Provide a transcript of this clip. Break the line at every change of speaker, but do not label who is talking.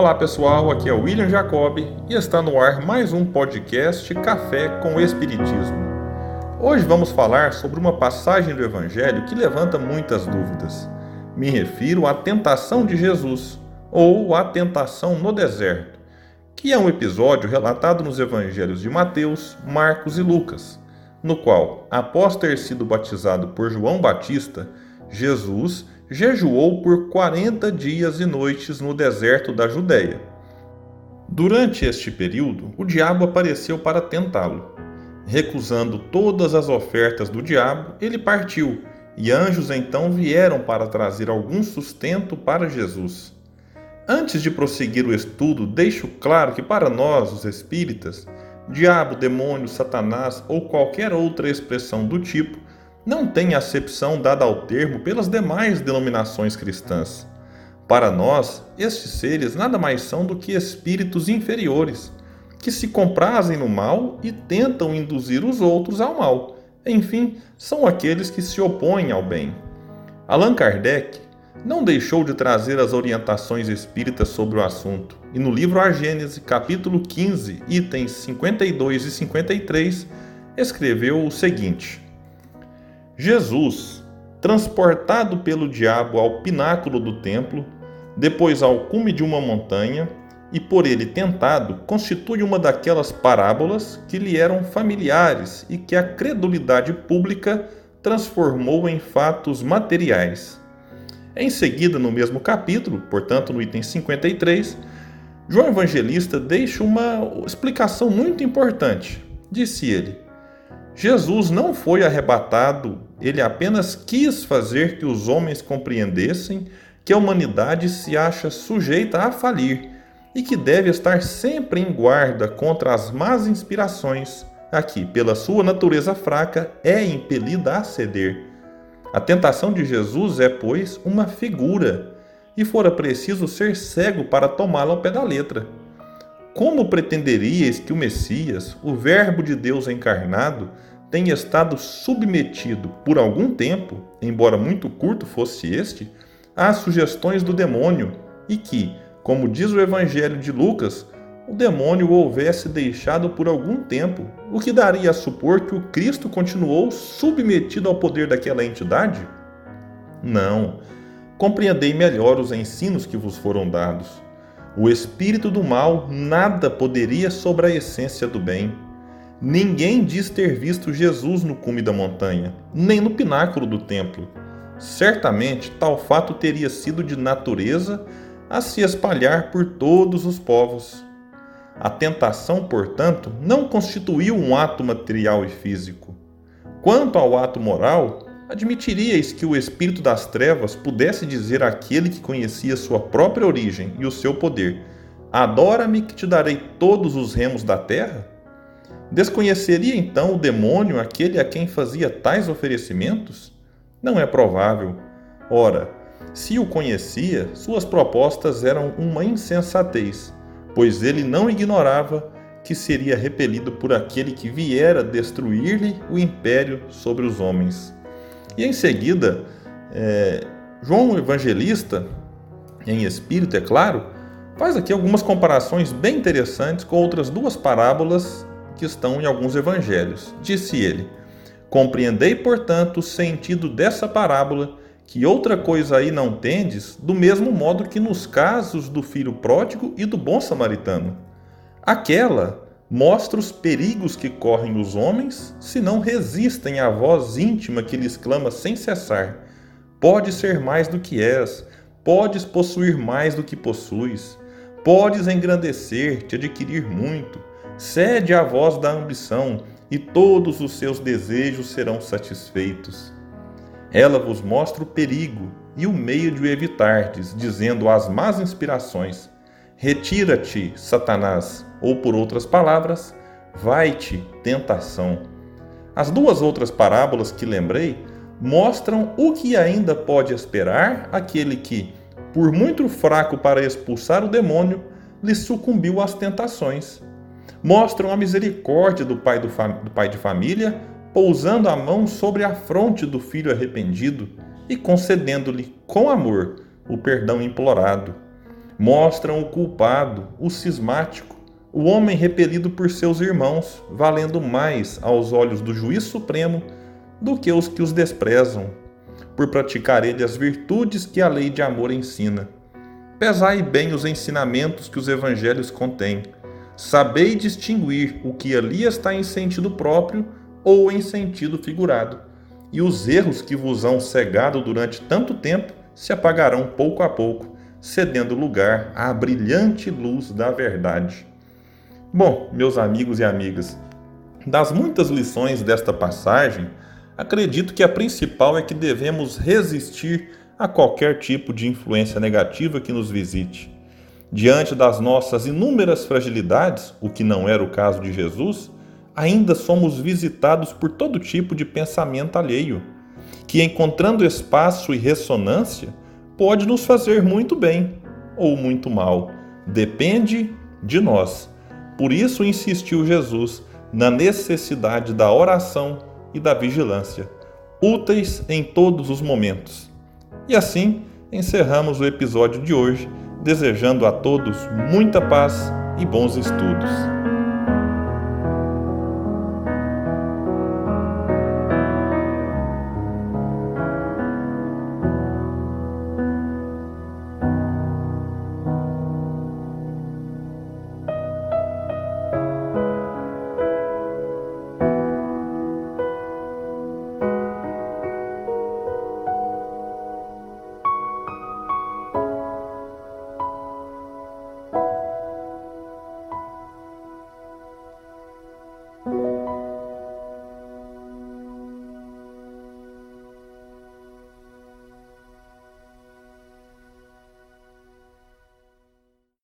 Olá pessoal, aqui é o William Jacob e está no ar mais um podcast Café com Espiritismo. Hoje vamos falar sobre uma passagem do Evangelho que levanta muitas dúvidas. Me refiro à tentação de Jesus, ou à tentação no deserto, que é um episódio relatado nos Evangelhos de Mateus, Marcos e Lucas, no qual, após ter sido batizado por João Batista, Jesus jejuou por 40 dias e noites no deserto da Judéia. Durante este período, o diabo apareceu para tentá-lo. Recusando todas as ofertas do diabo, ele partiu, e anjos então vieram para trazer algum sustento para Jesus. Antes de prosseguir o estudo, deixo claro que para nós, os espíritas, diabo, demônio, satanás ou qualquer outra expressão do tipo não tem acepção dada ao termo pelas demais denominações cristãs. Para nós, estes seres nada mais são do que espíritos inferiores, que se comprazem no mal e tentam induzir os outros ao mal. Enfim, são aqueles que se opõem ao bem. Allan Kardec não deixou de trazer as orientações espíritas sobre o assunto, e no livro A Gênese, capítulo 15, itens 52 e 53, escreveu o seguinte: Jesus, transportado pelo diabo ao pináculo do templo, depois ao cume de uma montanha, e por ele tentado, constitui uma daquelas parábolas que lhe eram familiares e que a credulidade pública transformou em fatos materiais. Em seguida, no mesmo capítulo, portanto no item 53, João Evangelista deixa uma explicação muito importante. Disse ele: Jesus não foi arrebatado, ele apenas quis fazer que os homens compreendessem que a humanidade se acha sujeita a falir e que deve estar sempre em guarda contra as más inspirações, a que, pela sua natureza fraca, é impelida a ceder. A tentação de Jesus é, pois, uma figura, e fora preciso ser cego para tomá-la ao pé da letra. Como pretenderíeis que o Messias, o Verbo de Deus encarnado, tenha estado submetido por algum tempo, embora muito curto fosse este, às sugestões do demônio e que, como diz o Evangelho de Lucas, o demônio o houvesse deixado por algum tempo, o que daria a supor que o Cristo continuou submetido ao poder daquela entidade? Não. Compreendei melhor os ensinos que vos foram dados. O espírito do mal nada poderia sobre a essência do bem Ninguém diz ter visto Jesus no cume da montanha, nem no pináculo do templo. Certamente tal fato teria sido de natureza a se espalhar por todos os povos. A tentação, portanto, não constituiu um ato material e físico. Quanto ao ato moral, admitiríeis que o espírito das trevas pudesse dizer àquele que conhecia sua própria origem e o seu poder: Adora-me que te darei todos os remos da terra? Desconheceria então o demônio aquele a quem fazia tais oferecimentos? Não é provável. Ora, se o conhecia, suas propostas eram uma insensatez, pois ele não ignorava que seria repelido por aquele que viera destruir-lhe o império sobre os homens. E em seguida, é, João Evangelista, em espírito, é claro, faz aqui algumas comparações bem interessantes com outras duas parábolas que estão em alguns evangelhos. Disse ele: Compreendei, portanto, o sentido dessa parábola, que outra coisa aí não tendes, do mesmo modo que nos casos do filho pródigo e do bom samaritano. Aquela mostra os perigos que correm os homens se não resistem à voz íntima que lhes clama sem cessar: Podes ser mais do que és, podes possuir mais do que possuis, podes engrandecer-te, adquirir muito Cede à voz da ambição, e todos os seus desejos serão satisfeitos. Ela vos mostra o perigo e o meio de o evitardes, dizendo às más inspirações: Retira-te, Satanás, ou por outras palavras, vai-te, tentação. As duas outras parábolas que lembrei mostram o que ainda pode esperar aquele que, por muito fraco para expulsar o demônio, lhe sucumbiu às tentações mostram a misericórdia do pai, do, do pai de família, pousando a mão sobre a fronte do filho arrependido e concedendo-lhe com amor o perdão implorado. Mostram o culpado, o cismático, o homem repelido por seus irmãos, valendo mais aos olhos do juiz supremo do que os que os desprezam, por praticar ele as virtudes que a lei de amor ensina. Pesai bem os ensinamentos que os evangelhos contêm. Sabei distinguir o que ali está em sentido próprio ou em sentido figurado. E os erros que vos hão cegado durante tanto tempo se apagarão pouco a pouco, cedendo lugar à brilhante luz da verdade. Bom, meus amigos e amigas, das muitas lições desta passagem, acredito que a principal é que devemos resistir a qualquer tipo de influência negativa que nos visite. Diante das nossas inúmeras fragilidades, o que não era o caso de Jesus, ainda somos visitados por todo tipo de pensamento alheio, que encontrando espaço e ressonância, pode nos fazer muito bem ou muito mal. Depende de nós. Por isso insistiu Jesus na necessidade da oração e da vigilância, úteis em todos os momentos. E assim encerramos o episódio de hoje, desejando a todos muita paz e bons estudos.